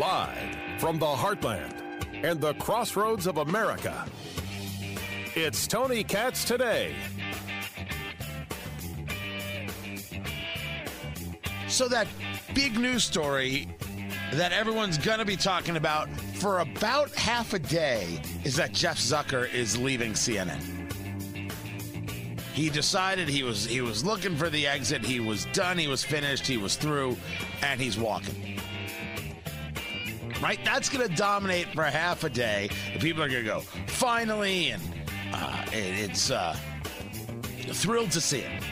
Live from the heartland and the crossroads of America, it's Tony Katz today. So, that big news story that everyone's going to be talking about for about half a day is that Jeff Zucker is leaving CNN. He decided he was he was looking for the exit. He was done. He was finished. He was through, and he's walking. Right, that's going to dominate for half a day. People are going to go finally, and uh, it, it's uh, thrilled to see it.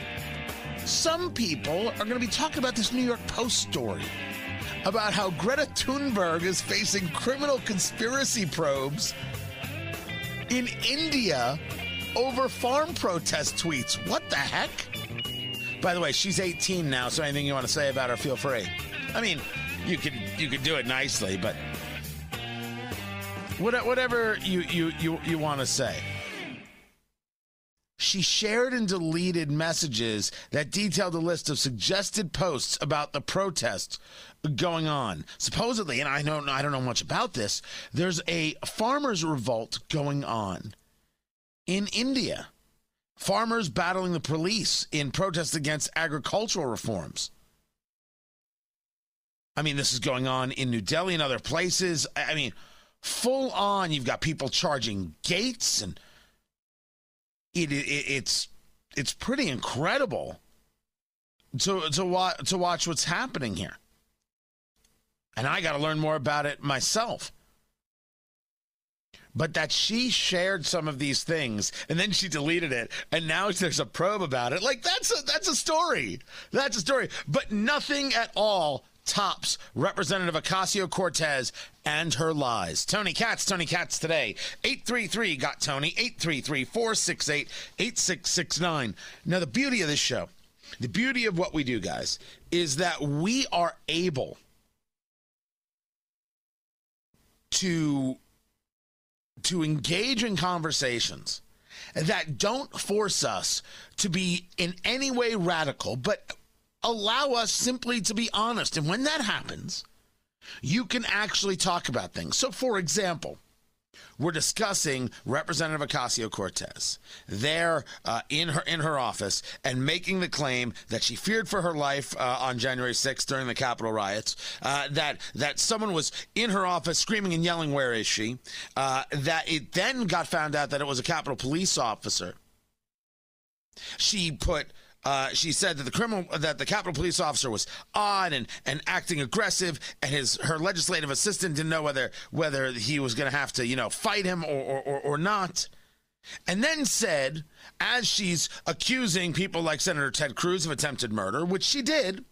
Some people are going to be talking about this New York Post story about how Greta Thunberg is facing criminal conspiracy probes in India over farm protest tweets. What the heck? By the way, she's 18 now, so anything you want to say about her, feel free. I mean, you could you could do it nicely, but whatever you you you, you want to say. She shared and deleted messages that detailed a list of suggested posts about the protests going on. Supposedly, and I don't I don't know much about this, there's a farmers revolt going on in India. Farmers battling the police in protest against agricultural reforms. I mean, this is going on in New Delhi and other places. I mean, full on, you've got people charging gates, and it, it it's it's pretty incredible to to watch to watch what's happening here. And I got to learn more about it myself. But that she shared some of these things and then she deleted it and now there's a probe about it. Like that's a that's a story. That's a story. But nothing at all tops Representative Ocasio Cortez and her lies. Tony Katz, Tony Katz today. 833 got Tony, 833 468 8669. Now, the beauty of this show, the beauty of what we do, guys, is that we are able to to engage in conversations that don't force us to be in any way radical, but allow us simply to be honest. And when that happens, you can actually talk about things. So, for example, we're discussing Representative Ocasio Cortez there uh, in her in her office and making the claim that she feared for her life uh, on January 6th during the Capitol riots. Uh, that that someone was in her office screaming and yelling, "Where is she?" Uh, that it then got found out that it was a Capitol police officer. She put uh, she said that the criminal that the Capitol police officer was odd and, and acting aggressive, and his her legislative assistant didn't know whether whether he was going to have to you know fight him or, or, or, or not. And then said, as she's accusing people like Senator Ted Cruz of attempted murder, which she did,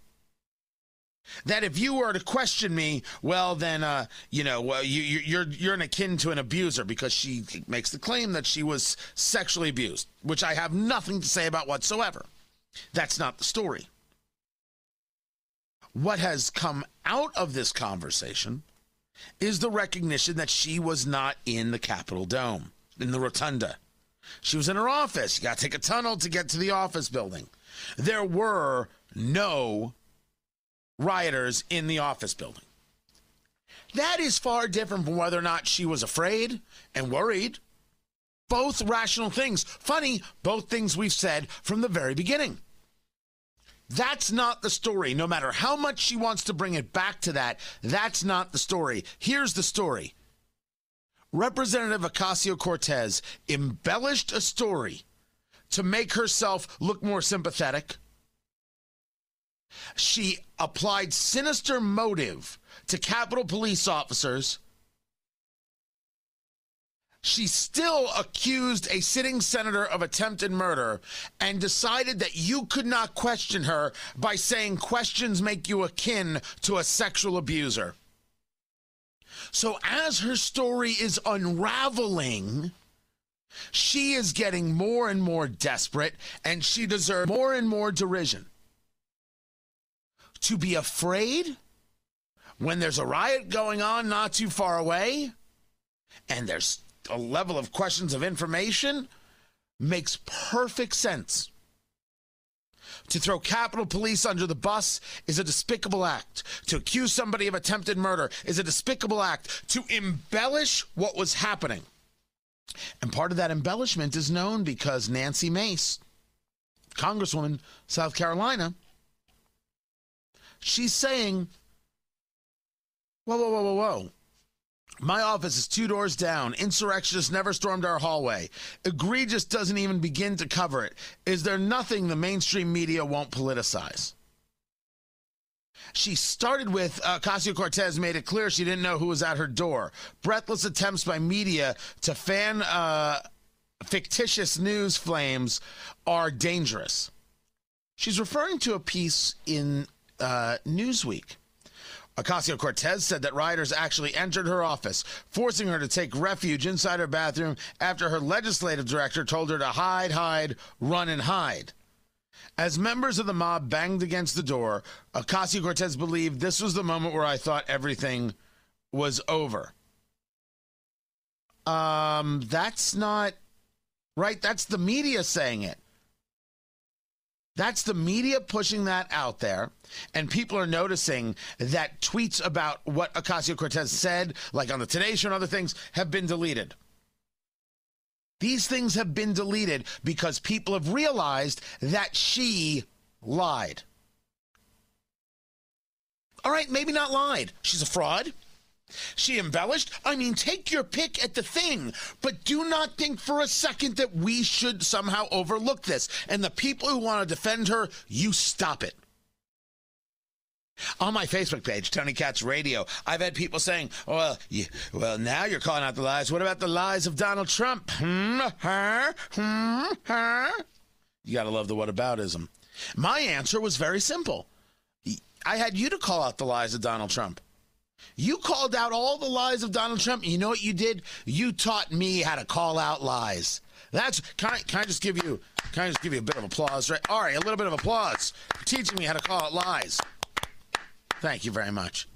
that if you were to question me, well, then uh, you know, you, you're you're an akin to an abuser because she makes the claim that she was sexually abused, which I have nothing to say about whatsoever. That's not the story. What has come out of this conversation is the recognition that she was not in the Capitol Dome, in the rotunda. She was in her office. You got to take a tunnel to get to the office building. There were no rioters in the office building. That is far different from whether or not she was afraid and worried. Both rational things. Funny, both things we've said from the very beginning. That's not the story. No matter how much she wants to bring it back to that, that's not the story. Here's the story Representative Ocasio Cortez embellished a story to make herself look more sympathetic. She applied sinister motive to Capitol police officers she still accused a sitting senator of attempted murder and decided that you could not question her by saying questions make you akin to a sexual abuser. So, as her story is unraveling, she is getting more and more desperate and she deserves more and more derision. To be afraid when there's a riot going on not too far away and there's a level of questions of information makes perfect sense. To throw Capitol Police under the bus is a despicable act. To accuse somebody of attempted murder is a despicable act. To embellish what was happening. And part of that embellishment is known because Nancy Mace, Congresswoman, South Carolina, she's saying, whoa, whoa, whoa, whoa, whoa. My office is two doors down. Insurrectionists never stormed our hallway. Egregious doesn't even begin to cover it. Is there nothing the mainstream media won't politicize? She started with uh, Cortez made it clear she didn't know who was at her door. Breathless attempts by media to fan uh, fictitious news flames are dangerous. She's referring to a piece in uh, Newsweek. Ocasio Cortez said that rioters actually entered her office, forcing her to take refuge inside her bathroom after her legislative director told her to hide, hide, run, and hide. As members of the mob banged against the door, Ocasio Cortez believed this was the moment where I thought everything was over. Um, that's not right. That's the media saying it. That's the media pushing that out there. And people are noticing that tweets about what Ocasio Cortez said, like on the Today Show and other things, have been deleted. These things have been deleted because people have realized that she lied. All right, maybe not lied. She's a fraud. She embellished. I mean, take your pick at the thing, but do not think for a second that we should somehow overlook this. And the people who want to defend her, you stop it. On my Facebook page, Tony Katz Radio, I've had people saying, "Well, you, well, now you're calling out the lies. What about the lies of Donald Trump?" Hmm, her, hmm, her. You got to love the whataboutism. My answer was very simple. I had you to call out the lies of Donald Trump. You called out all the lies of Donald Trump. You know what you did? You taught me how to call out lies. That's can I, can I just give you can I just give you a bit of applause? Right? All right, a little bit of applause for teaching me how to call out lies. Thank you very much.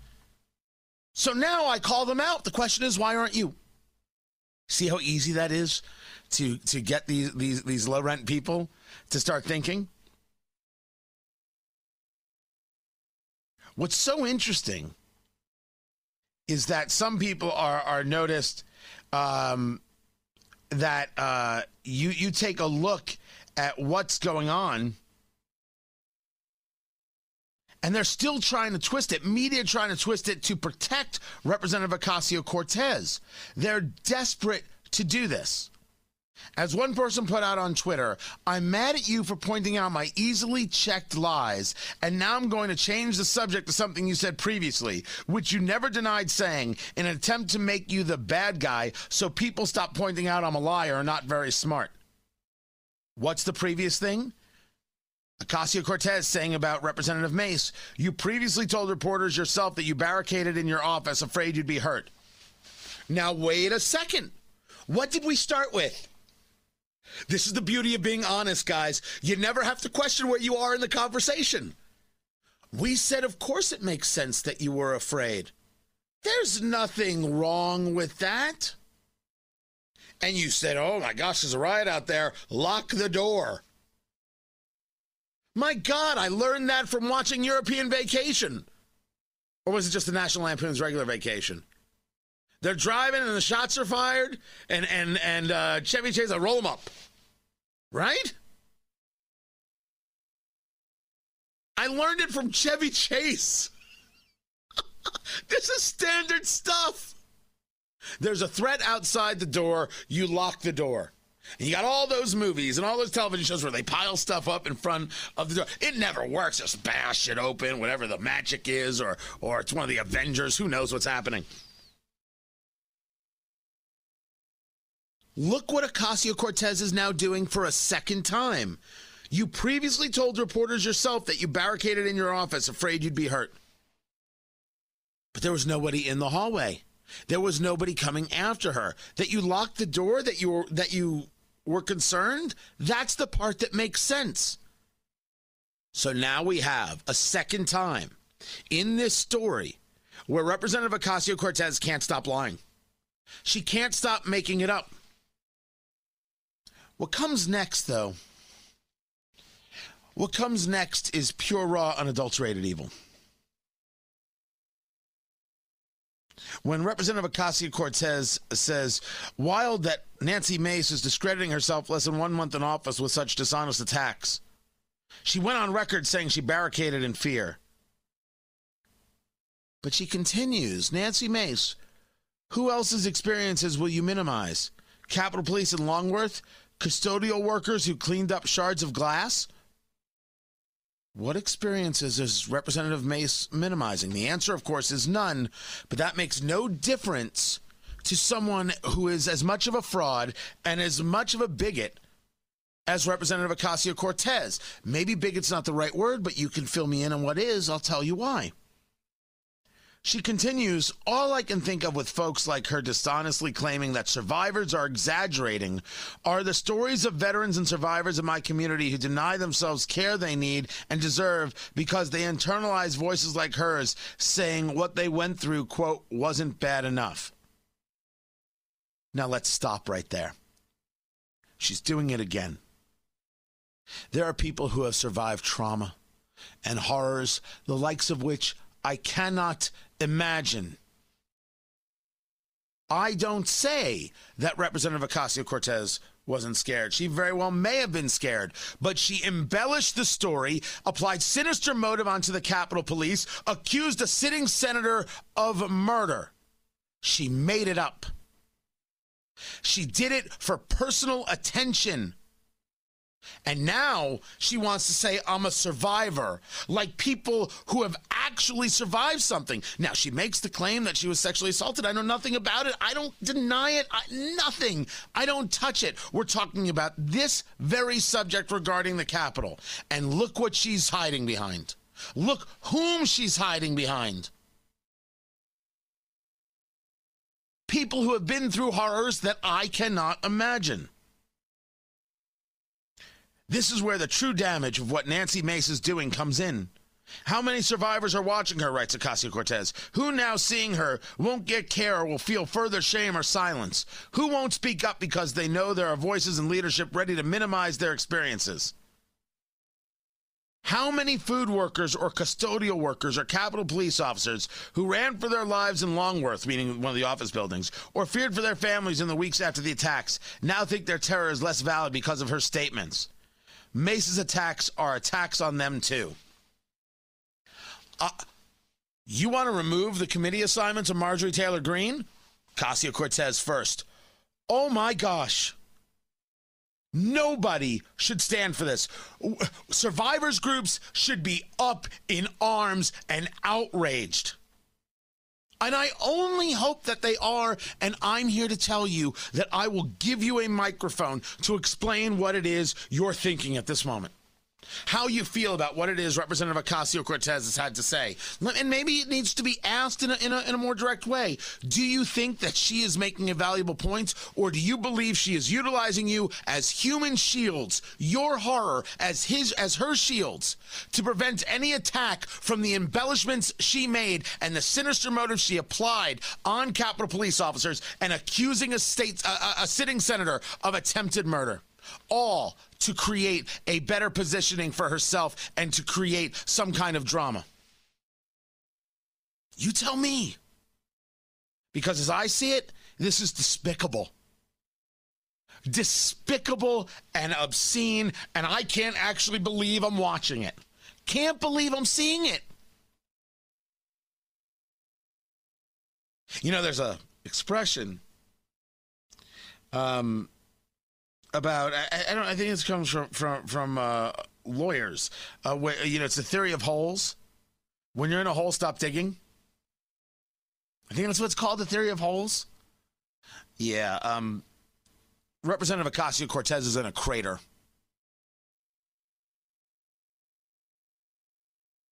So now I call them out. The question is, why aren't you? See how easy that is to to get these these these low rent people to start thinking. What's so interesting is that some people are are noticed um, that uh, you you take a look at what's going on and they're still trying to twist it. Media trying to twist it to protect Representative Ocasio Cortez. They're desperate to do this. As one person put out on Twitter, I'm mad at you for pointing out my easily checked lies, and now I'm going to change the subject to something you said previously, which you never denied saying, in an attempt to make you the bad guy so people stop pointing out I'm a liar or not very smart. What's the previous thing? Ocasio Cortez saying about Representative Mace, you previously told reporters yourself that you barricaded in your office afraid you'd be hurt. Now, wait a second. What did we start with? This is the beauty of being honest, guys. You never have to question where you are in the conversation. We said, of course, it makes sense that you were afraid. There's nothing wrong with that. And you said, oh my gosh, there's a riot out there. Lock the door. My God, I learned that from watching European Vacation. Or was it just the National Lampoon's regular vacation? They're driving and the shots are fired, and and and uh, Chevy Chase, I roll them up, right? I learned it from Chevy Chase. this is standard stuff. There's a threat outside the door. You lock the door. And you got all those movies and all those television shows where they pile stuff up in front of the door. It never works. Just bash it open, whatever the magic is, or or it's one of the Avengers. Who knows what's happening? Look what Ocasio Cortez is now doing for a second time. You previously told reporters yourself that you barricaded in your office, afraid you'd be hurt. But there was nobody in the hallway. There was nobody coming after her. That you locked the door, that you were, that you were concerned, that's the part that makes sense. So now we have a second time in this story where Representative Ocasio Cortez can't stop lying. She can't stop making it up. What comes next, though? What comes next is pure, raw, unadulterated evil. When Representative Ocasio Cortez says, wild that Nancy Mace is discrediting herself less than one month in office with such dishonest attacks. She went on record saying she barricaded in fear. But she continues Nancy Mace, who else's experiences will you minimize? Capitol Police in Longworth? Custodial workers who cleaned up shards of glass? What experiences is Representative Mace minimizing? The answer, of course, is none, but that makes no difference to someone who is as much of a fraud and as much of a bigot as Representative Ocasio Cortez. Maybe bigot's not the right word, but you can fill me in on what is. I'll tell you why. She continues, all I can think of with folks like her dishonestly claiming that survivors are exaggerating are the stories of veterans and survivors in my community who deny themselves care they need and deserve because they internalize voices like hers saying what they went through, quote, wasn't bad enough. Now let's stop right there. She's doing it again. There are people who have survived trauma and horrors, the likes of which I cannot imagine. I don't say that Representative Ocasio Cortez wasn't scared. She very well may have been scared, but she embellished the story, applied sinister motive onto the Capitol Police, accused a sitting senator of murder. She made it up. She did it for personal attention. And now she wants to say, I'm a survivor, like people who have actually survived something. Now, she makes the claim that she was sexually assaulted. I know nothing about it. I don't deny it. I, nothing. I don't touch it. We're talking about this very subject regarding the Capitol. And look what she's hiding behind. Look whom she's hiding behind. People who have been through horrors that I cannot imagine. This is where the true damage of what Nancy Mace is doing comes in. How many survivors are watching her, writes Ocasio Cortez? Who now seeing her won't get care or will feel further shame or silence? Who won't speak up because they know there are voices in leadership ready to minimize their experiences? How many food workers or custodial workers or Capitol police officers who ran for their lives in Longworth, meaning one of the office buildings, or feared for their families in the weeks after the attacks, now think their terror is less valid because of her statements? Mace's attacks are attacks on them too. Uh, you want to remove the committee assignments of Marjorie Taylor Greene? Casio Cortez first. Oh my gosh. Nobody should stand for this. Survivors groups should be up in arms and outraged. And I only hope that they are. And I'm here to tell you that I will give you a microphone to explain what it is you're thinking at this moment how you feel about what it is Representative Ocasio Cortez has had to say. And maybe it needs to be asked in a, in, a, in a more direct way. Do you think that she is making a valuable point, or do you believe she is utilizing you as human shields, your horror as his as her shields, to prevent any attack from the embellishments she made and the sinister motives she applied on Capitol police officers and accusing a state a, a sitting senator of attempted murder? All to create a better positioning for herself and to create some kind of drama? You tell me. Because as I see it, this is despicable. Despicable and obscene, and I can't actually believe I'm watching it. Can't believe I'm seeing it. You know, there's a expression um, about I, I, don't I think this comes from from from uh, lawyers. Uh, where, you know, it's the theory of holes. When you're in a hole, stop digging. I think that's what's called the theory of holes. Yeah. Um, Representative Ocasio Cortez is in a crater.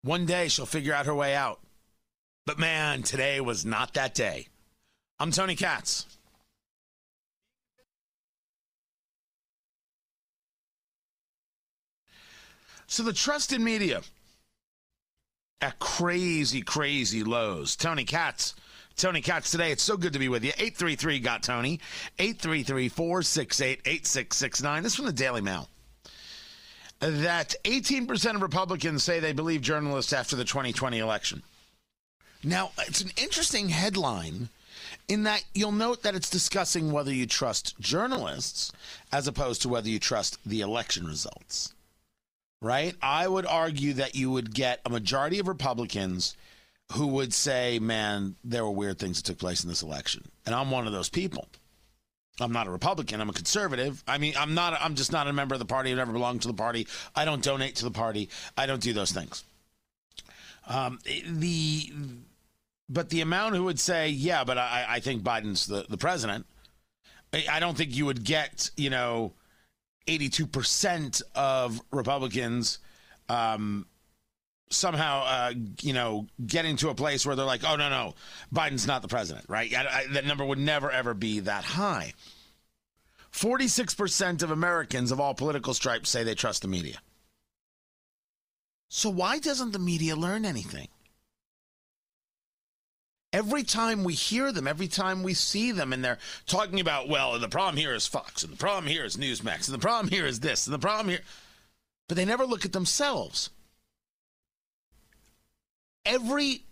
One day she'll figure out her way out. But man, today was not that day. I'm Tony Katz. So the trust in media at crazy, crazy lows. Tony Katz. Tony Katz today. It's so good to be with you. 833 got Tony. 833 468 8669. This from the Daily Mail. that 18% of Republicans say they believe journalists after the 2020 election. Now, it's an interesting headline in that you'll note that it's discussing whether you trust journalists as opposed to whether you trust the election results. Right? I would argue that you would get a majority of Republicans who would say, man, there were weird things that took place in this election. And I'm one of those people. I'm not a Republican. I'm a conservative. I mean, I'm not. I'm just not a member of the party. I've never belonged to the party. I don't donate to the party. I don't do those things. Um, the but the amount who would say, yeah, but I, I think Biden's the, the president. I don't think you would get, you know, 82% of Republicans um, somehow, uh, you know, getting to a place where they're like, oh, no, no, Biden's not the president, right? I, I, that number would never, ever be that high. 46% of Americans of all political stripes say they trust the media. So why doesn't the media learn anything? Every time we hear them, every time we see them, and they're talking about, well, the problem here is Fox, and the problem here is Newsmax, and the problem here is this, and the problem here. But they never look at themselves. Every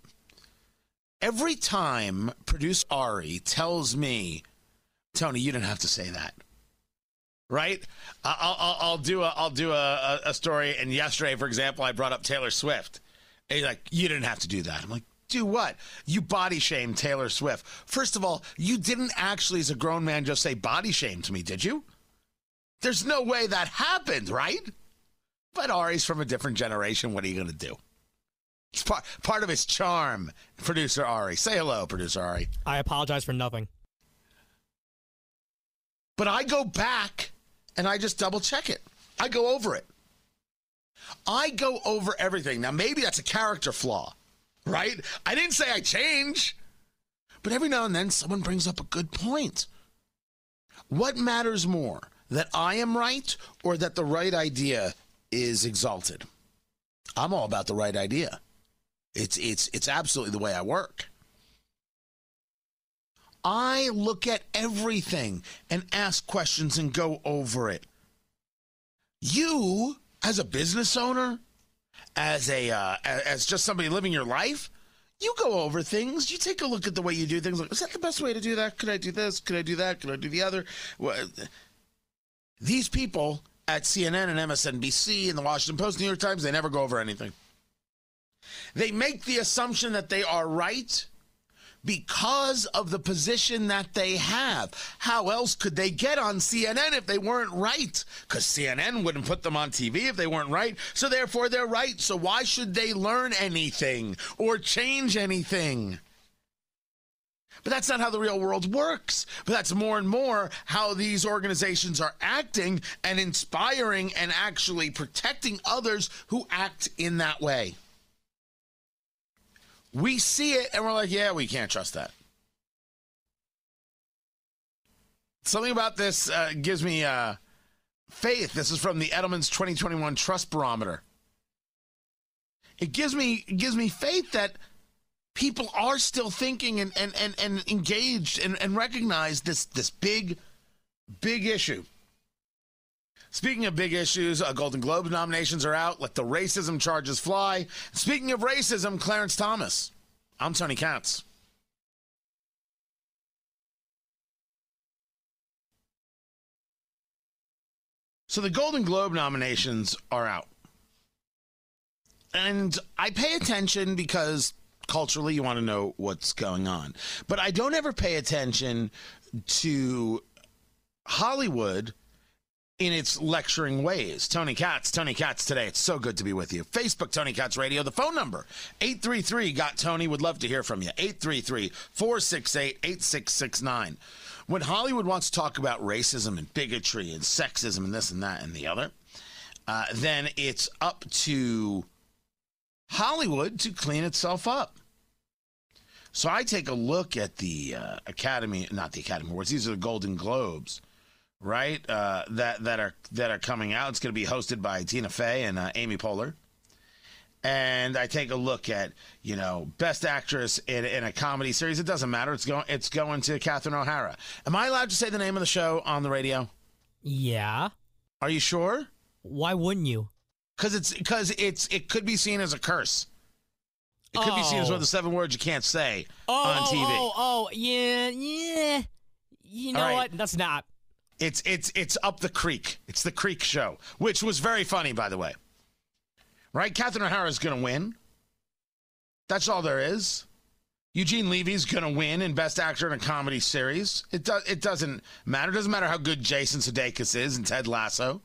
every time producer Ari tells me, Tony, you didn't have to say that. Right? I'll, I'll, I'll do a I'll do a, a story. And yesterday, for example, I brought up Taylor Swift. And he's like, you didn't have to do that. I'm like, do what? You body shame Taylor Swift. First of all, you didn't actually, as a grown man, just say body shame to me, did you? There's no way that happened, right? But Ari's from a different generation. What are you going to do? It's part, part of his charm, producer Ari. Say hello, producer Ari. I apologize for nothing. But I go back and I just double check it. I go over it. I go over everything. Now, maybe that's a character flaw right? I didn't say I change. But every now and then someone brings up a good point. What matters more, that I am right or that the right idea is exalted? I'm all about the right idea. It's it's it's absolutely the way I work. I look at everything and ask questions and go over it. You, as a business owner, as a uh, as just somebody living your life, you go over things. You take a look at the way you do things. Like, is that the best way to do that? Could I do this? Could I do that? Could I do the other? Well, these people at CNN and MSNBC and the Washington Post, New York Times, they never go over anything. They make the assumption that they are right because of the position that they have. How else could they get on CNN if they weren't right? Because CNN wouldn't put them on TV if they weren't right. So therefore, they're right. So why should they learn anything or change anything? But that's not how the real world works. But that's more and more how these organizations are acting and inspiring and actually protecting others who act in that way. We see it and we're like, yeah, we can't trust that. Something about this uh, gives me uh, faith. This is from the Edelman's 2021 Trust Barometer. It gives me it gives me faith that people are still thinking and and, and, and engaged and, and recognize this this big big issue. Speaking of big issues, uh, Golden Globe nominations are out. Let the racism charges fly. Speaking of racism, Clarence Thomas. I'm Tony Katz. So the Golden Globe nominations are out. And I pay attention because culturally you want to know what's going on. But I don't ever pay attention to Hollywood in its lecturing ways. Tony Katz, Tony Katz today. It's so good to be with you. Facebook, Tony Katz Radio. The phone number, 833 Got Tony. Would love to hear from you. 833 468 8669. When Hollywood wants to talk about racism and bigotry and sexism and this and that and the other, uh, then it's up to Hollywood to clean itself up. So I take a look at the uh, Academy, not the Academy Awards, these are the Golden Globes right? Uh, that that are that are coming out. It's going to be hosted by Tina Fey and uh, Amy Poehler. And I take a look at you know best actress in, in a comedy series. It doesn't matter. It's going it's going to Catherine O'Hara. Am I allowed to say the name of the show on the radio? Yeah. Are you sure? Why wouldn't you? because it's because it's it could be seen as a curse. It could be seen as one of the seven words you can't say Oh, on oh, TV. oh, oh, yeah, yeah. You know right. what? That's not. It's it's it's up the creek. It's the Creek Show, which was very funny, by the way. Right? Catherine O'Hara's going to win. That's all there is. Eugene Levy's going to win in Best Actor in a Comedy Series. It does. It doesn't matter. It doesn't matter how good Jason Sudeikis is and Ted Lasso.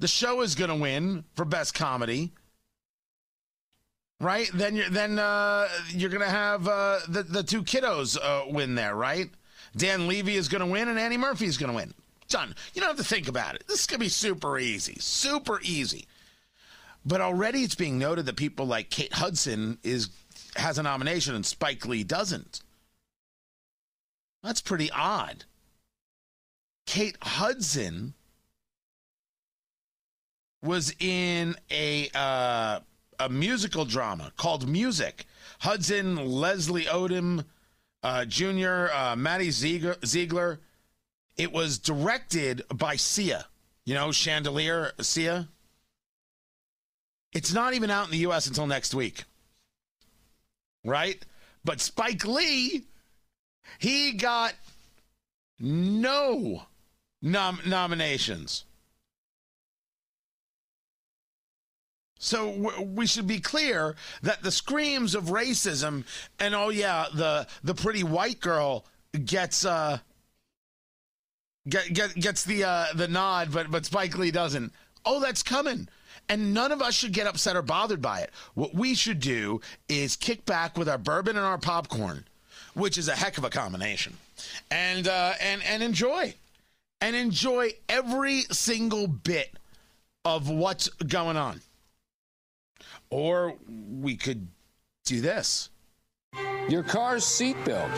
The show is going to win for Best Comedy. Right? Then you're then uh, you're going to have uh, the the two kiddos uh, win there, right? Dan Levy is going to win and Annie Murphy is going to win. Done. You don't have to think about it. This is going to be super easy. Super easy. But already it's being noted that people like Kate Hudson is has a nomination and Spike Lee doesn't. That's pretty odd. Kate Hudson was in a uh, a musical drama called Music. Hudson, Leslie Odom, uh, Jr., uh, Maddie Ziegler, Ziegler. It was directed by Sia. You know, Chandelier, Sia. It's not even out in the U.S. until next week. Right? But Spike Lee, he got no nom- nominations. So we should be clear that the screams of racism and oh yeah, the the pretty white girl gets uh get, get gets the uh the nod, but but Spike Lee doesn't. Oh, that's coming. And none of us should get upset or bothered by it. What we should do is kick back with our bourbon and our popcorn, which is a heck of a combination, and uh, and and enjoy, and enjoy every single bit of what's going on. Or we could do this. Your car's seatbelt,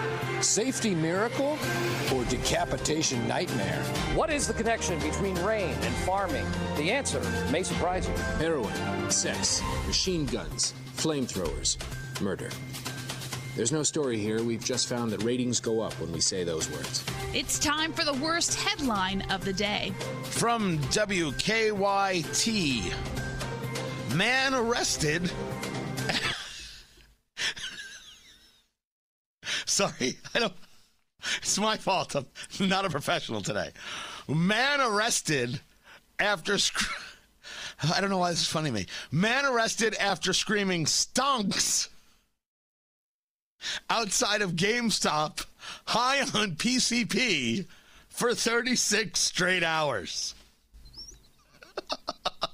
safety miracle, or decapitation nightmare? What is the connection between rain and farming? The answer may surprise you. Heroin, sex, machine guns, flamethrowers, murder. There's no story here. We've just found that ratings go up when we say those words. It's time for the worst headline of the day. From WKYT Man arrested. Sorry, I don't. It's my fault. I'm not a professional today. Man arrested after. Sc- I don't know why this is funny to me. Man arrested after screaming stunks outside of GameStop high on PCP for 36 straight hours.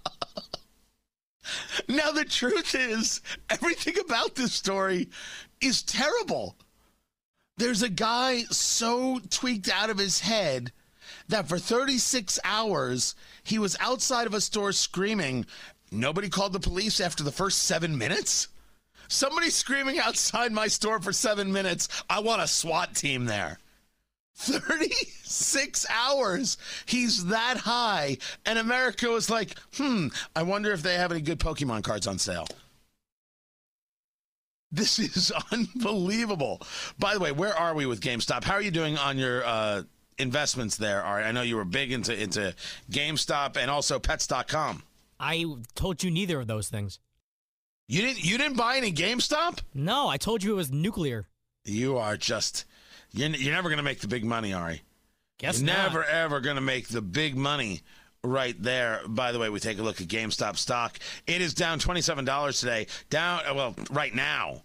now, the truth is, everything about this story is terrible. There's a guy so tweaked out of his head that for 36 hours he was outside of a store screaming. Nobody called the police after the first seven minutes? Somebody screaming outside my store for seven minutes. I want a SWAT team there. 36 hours. He's that high. And America was like, hmm, I wonder if they have any good Pokemon cards on sale. This is unbelievable. By the way, where are we with GameStop? How are you doing on your uh, investments there? Ari? I know you were big into, into GameStop and also Pets.com. I told you neither of those things. You didn't you didn't buy any GameStop? No, I told you it was nuclear. You are just you're, you're never going to make the big money, Ari. Guess You're not. never ever going to make the big money right there. By the way, we take a look at GameStop stock. It is down twenty seven dollars today. Down uh, well right now,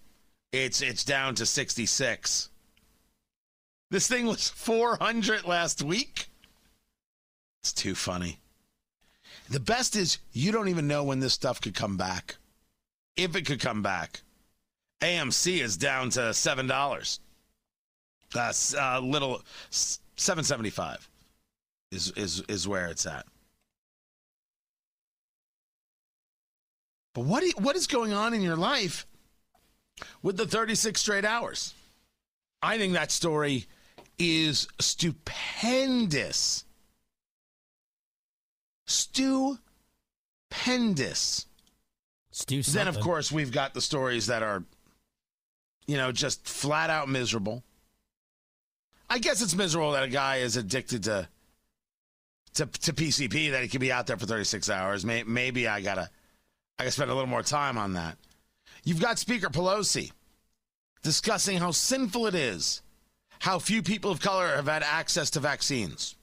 it's it's down to sixty six. This thing was four hundred last week. It's too funny. The best is you don't even know when this stuff could come back, if it could come back. AMC is down to seven dollars. Uh, That's a uh, little seven seventy five is is is where it's at. But what you- what is going on in your life with the 36 straight hours? I think that story is stupendous. Stupendous. Stu Then, of course, we've got the stories that are, you know, just flat out miserable. I guess it's miserable that a guy is addicted to to, to PCP that he could be out there for 36 hours. May, maybe I gotta I gotta spend a little more time on that. You've got Speaker Pelosi discussing how sinful it is, how few people of color have had access to vaccines.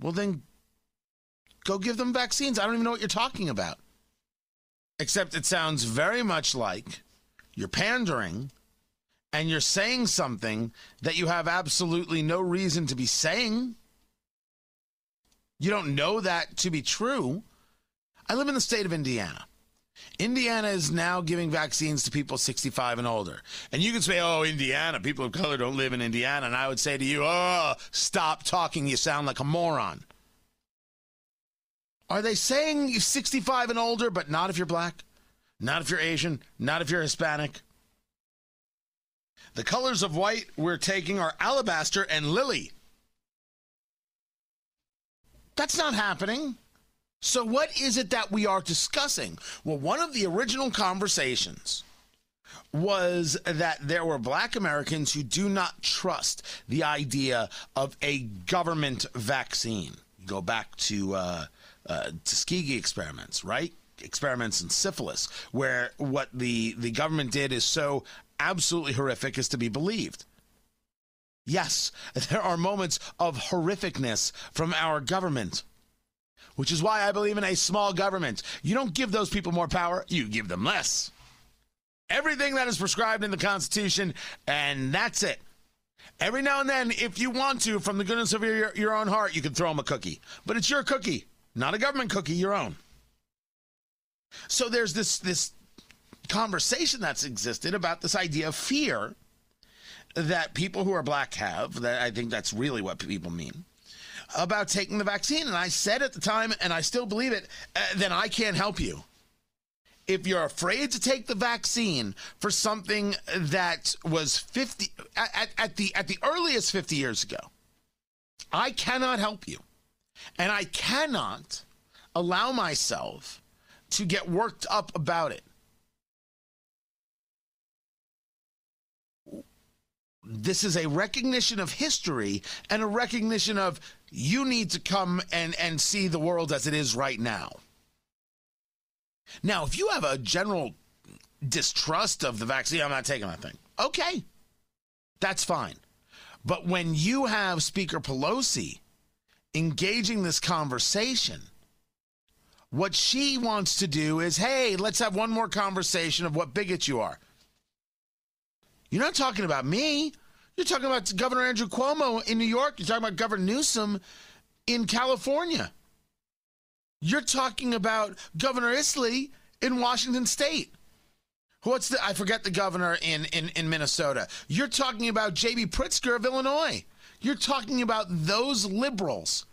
Well, then go give them vaccines. I don't even know what you're talking about. Except it sounds very much like you're pandering and you're saying something that you have absolutely no reason to be saying. You don't know that to be true. I live in the state of Indiana. Indiana is now giving vaccines to people 65 and older. And you can say, oh, Indiana, people of color don't live in Indiana. And I would say to you, oh, stop talking. You sound like a moron. Are they saying you're 65 and older, but not if you're black? Not if you're Asian? Not if you're Hispanic? The colors of white we're taking are alabaster and lily. That's not happening. So, what is it that we are discussing? Well, one of the original conversations was that there were black Americans who do not trust the idea of a government vaccine. go back to uh, uh, Tuskegee experiments, right? Experiments in syphilis, where what the, the government did is so absolutely horrific is to be believed. Yes, there are moments of horrificness from our government, which is why I believe in a small government. You don't give those people more power, you give them less. Everything that is prescribed in the Constitution, and that's it. Every now and then, if you want to, from the goodness of your, your own heart, you can throw them a cookie. But it's your cookie, not a government cookie, your own. So there's this, this conversation that's existed about this idea of fear that people who are black have. That I think that's really what people mean about taking the vaccine. And I said at the time, and I still believe it, uh, then I can't help you. If you're afraid to take the vaccine for something that was 50 at, at the at the earliest 50 years ago, I cannot help you. And I cannot allow myself to get worked up about it. This is a recognition of history and a recognition of you need to come and, and see the world as it is right now. Now, if you have a general distrust of the vaccine, I'm not taking that thing. Okay, that's fine. But when you have Speaker Pelosi engaging this conversation, what she wants to do is hey, let's have one more conversation of what bigots you are. You're not talking about me. You're talking about Governor Andrew Cuomo in New York. You're talking about Governor Newsom in California. You're talking about Governor Inslee in Washington State. What's the I forget the governor in, in, in Minnesota. You're talking about JB Pritzker of Illinois. You're talking about those liberals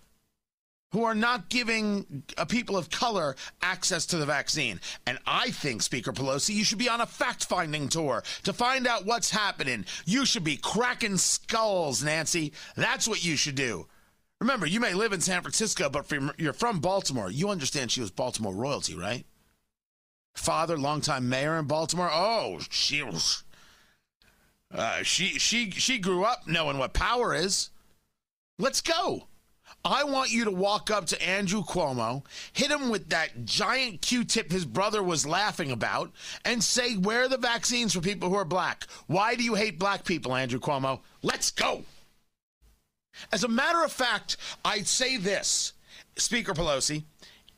who are not giving uh, people of color access to the vaccine. And I think, Speaker Pelosi, you should be on a fact finding tour to find out what's happening. You should be cracking skulls, Nancy. That's what you should do. Remember, you may live in San Francisco, but you're from Baltimore. You understand she was Baltimore royalty, right? Father, longtime mayor in Baltimore. Oh, she was. Uh, she she she grew up knowing what power is. Let's go. I want you to walk up to Andrew Cuomo, hit him with that giant Q tip his brother was laughing about, and say, Where are the vaccines for people who are black? Why do you hate black people, Andrew Cuomo? Let's go. As a matter of fact, I'd say this, Speaker Pelosi,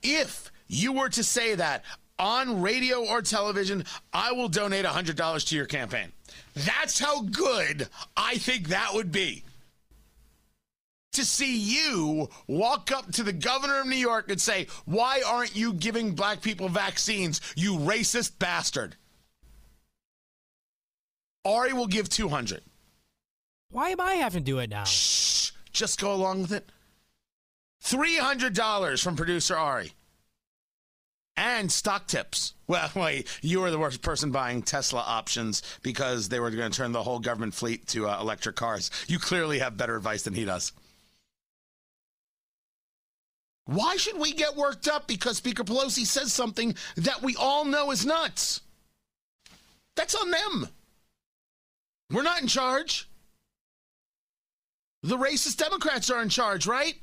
if you were to say that on radio or television, I will donate $100 to your campaign. That's how good I think that would be to see you walk up to the governor of New York and say, Why aren't you giving black people vaccines, you racist bastard? Ari will give 200. Why am I having to do it now? Shh, just go along with it. $300 from producer Ari. And stock tips. Well, wait, you were the worst person buying Tesla options because they were going to turn the whole government fleet to uh, electric cars. You clearly have better advice than he does. Why should we get worked up because Speaker Pelosi says something that we all know is nuts? That's on them. We're not in charge. The racist Democrats are in charge, right?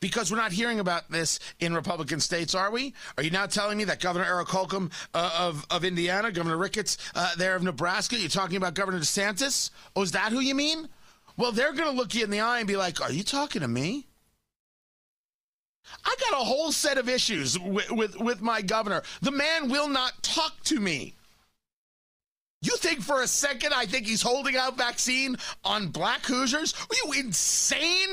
Because we're not hearing about this in Republican states, are we? Are you now telling me that Governor Eric Holcomb uh, of, of Indiana, Governor Ricketts uh, there of Nebraska, you're talking about Governor DeSantis? Oh, is that who you mean? Well, they're going to look you in the eye and be like, Are you talking to me? I got a whole set of issues with, with, with my governor. The man will not talk to me. You think for a second I think he's holding out vaccine on black Hoosiers? Are you insane?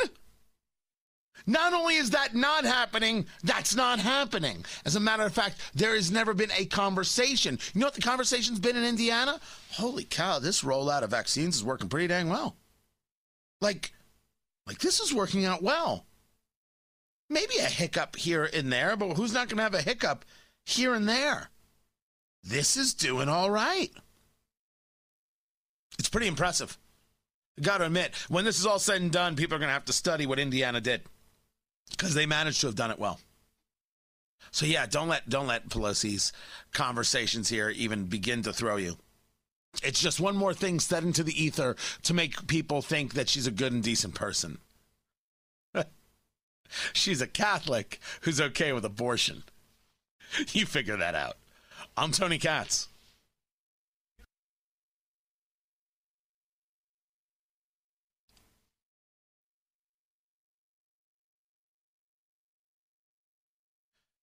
Not only is that not happening, that's not happening. As a matter of fact, there has never been a conversation. You know what the conversation's been in Indiana? Holy cow, this rollout of vaccines is working pretty dang well. Like, like this is working out well. Maybe a hiccup here and there, but who's not going to have a hiccup here and there? This is doing all right. It's pretty impressive. Got to admit, when this is all said and done, people are going to have to study what Indiana did because they managed to have done it well. So yeah, don't let don't let Pelosi's conversations here even begin to throw you. It's just one more thing set into the ether to make people think that she's a good and decent person. She's a Catholic who's okay with abortion. You figure that out. I'm Tony Katz.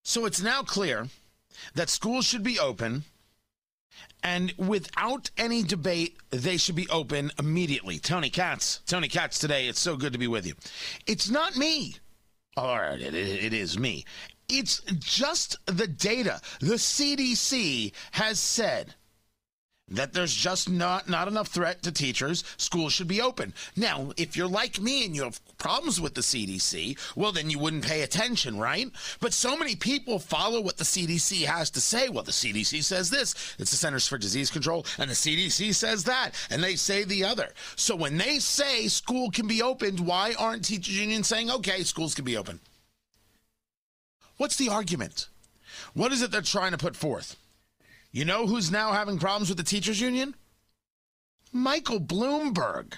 So it's now clear that schools should be open, and without any debate, they should be open immediately. Tony Katz, Tony Katz today. It's so good to be with you. It's not me. All right, it, it is me. It's just the data. The CDC has said that there's just not not enough threat to teachers schools should be open. Now if you're like me and you have problems with the cdc well then you wouldn't pay attention right? But so many people follow what the cdc has to say. Well the cdc says this it's the centers for disease control and the cdc says that and they say the other. So when they say school can be opened why aren't teachers unions saying okay schools can be open what's the argument? What is it they're trying to put forth you know who's now having problems with the teachers union? Michael Bloomberg.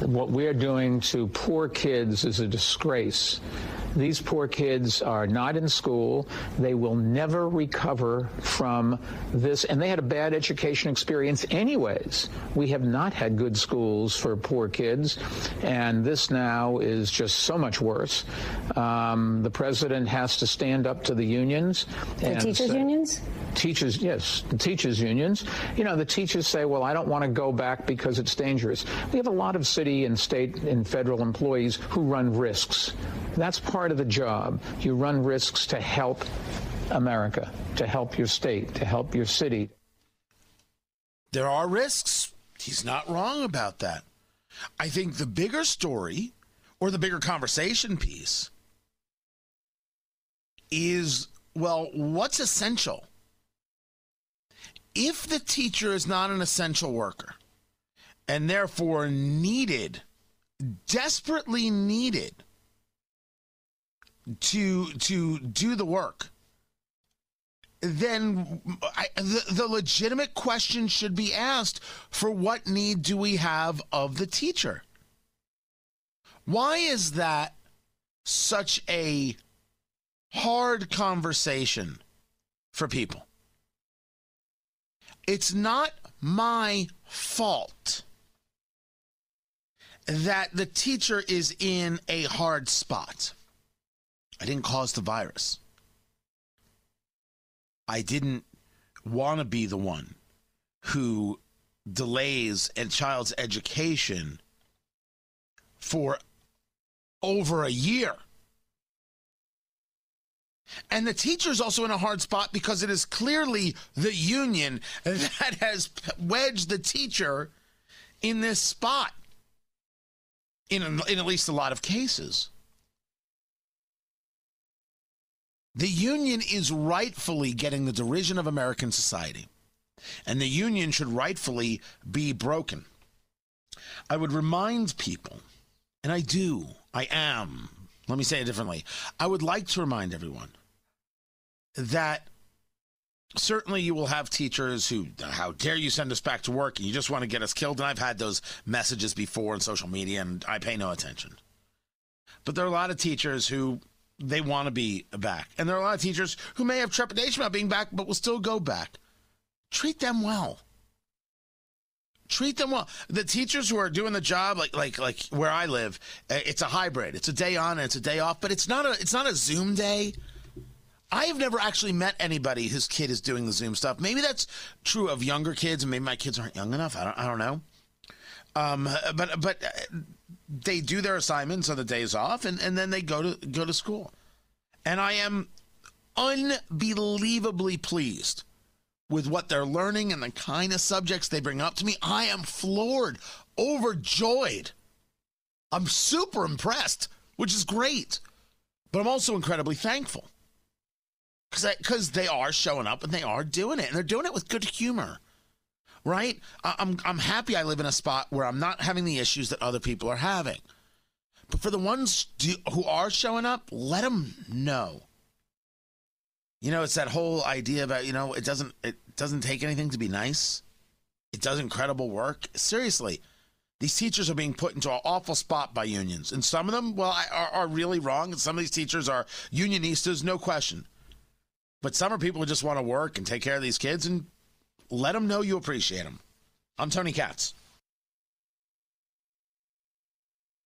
What we're doing to poor kids is a disgrace. These poor kids are not in school. They will never recover from this. And they had a bad education experience, anyways. We have not had good schools for poor kids. And this now is just so much worse. Um, the president has to stand up to the unions. The teachers' say, unions? Teachers, yes, the teachers' unions. You know, the teachers say, well, I don't want to go back because it's dangerous. We have a lot of city and state and federal employees who run risks. That's part of the job. You run risks to help America, to help your state, to help your city. There are risks. He's not wrong about that. I think the bigger story or the bigger conversation piece is well, what's essential? If the teacher is not an essential worker and therefore needed, desperately needed to to do the work, then I, the, the legitimate question should be asked for what need do we have of the teacher? Why is that such a hard conversation for people? It's not my fault that the teacher is in a hard spot. I didn't cause the virus. I didn't want to be the one who delays a child's education for over a year. And the teacher's also in a hard spot because it is clearly the union that has wedged the teacher in this spot in, in at least a lot of cases. The union is rightfully getting the derision of American society, and the union should rightfully be broken. I would remind people, and I do, I am, let me say it differently. I would like to remind everyone that certainly you will have teachers who, how dare you send us back to work and you just want to get us killed. And I've had those messages before on social media and I pay no attention. But there are a lot of teachers who they want to be back. And there are a lot of teachers who may have trepidation about being back, but will still go back. Treat them well. Treat them well. The teachers who are doing the job, like like like where I live, uh, it's a hybrid. It's a day on and it's a day off, but it's not a it's not a Zoom day. I have never actually met anybody whose kid is doing the Zoom stuff. Maybe that's true of younger kids, and maybe my kids aren't young enough. I don't I don't know. Um, but but uh, they do their assignments on the days off, and, and then they go to go to school. And I am unbelievably pleased with what they're learning and the kind of subjects they bring up to me. I am floored, overjoyed. I'm super impressed, which is great. But I'm also incredibly thankful because they are showing up and they are doing it, and they're doing it with good humor right? I'm I'm happy I live in a spot where I'm not having the issues that other people are having. But for the ones do, who are showing up, let them know. You know, it's that whole idea about you know it doesn't it doesn't take anything to be nice. It does incredible work. Seriously, these teachers are being put into an awful spot by unions, and some of them, well, are, are really wrong. And some of these teachers are unionistas, no question. But some are people who just want to work and take care of these kids, and let them know you appreciate them. I'm Tony Katz.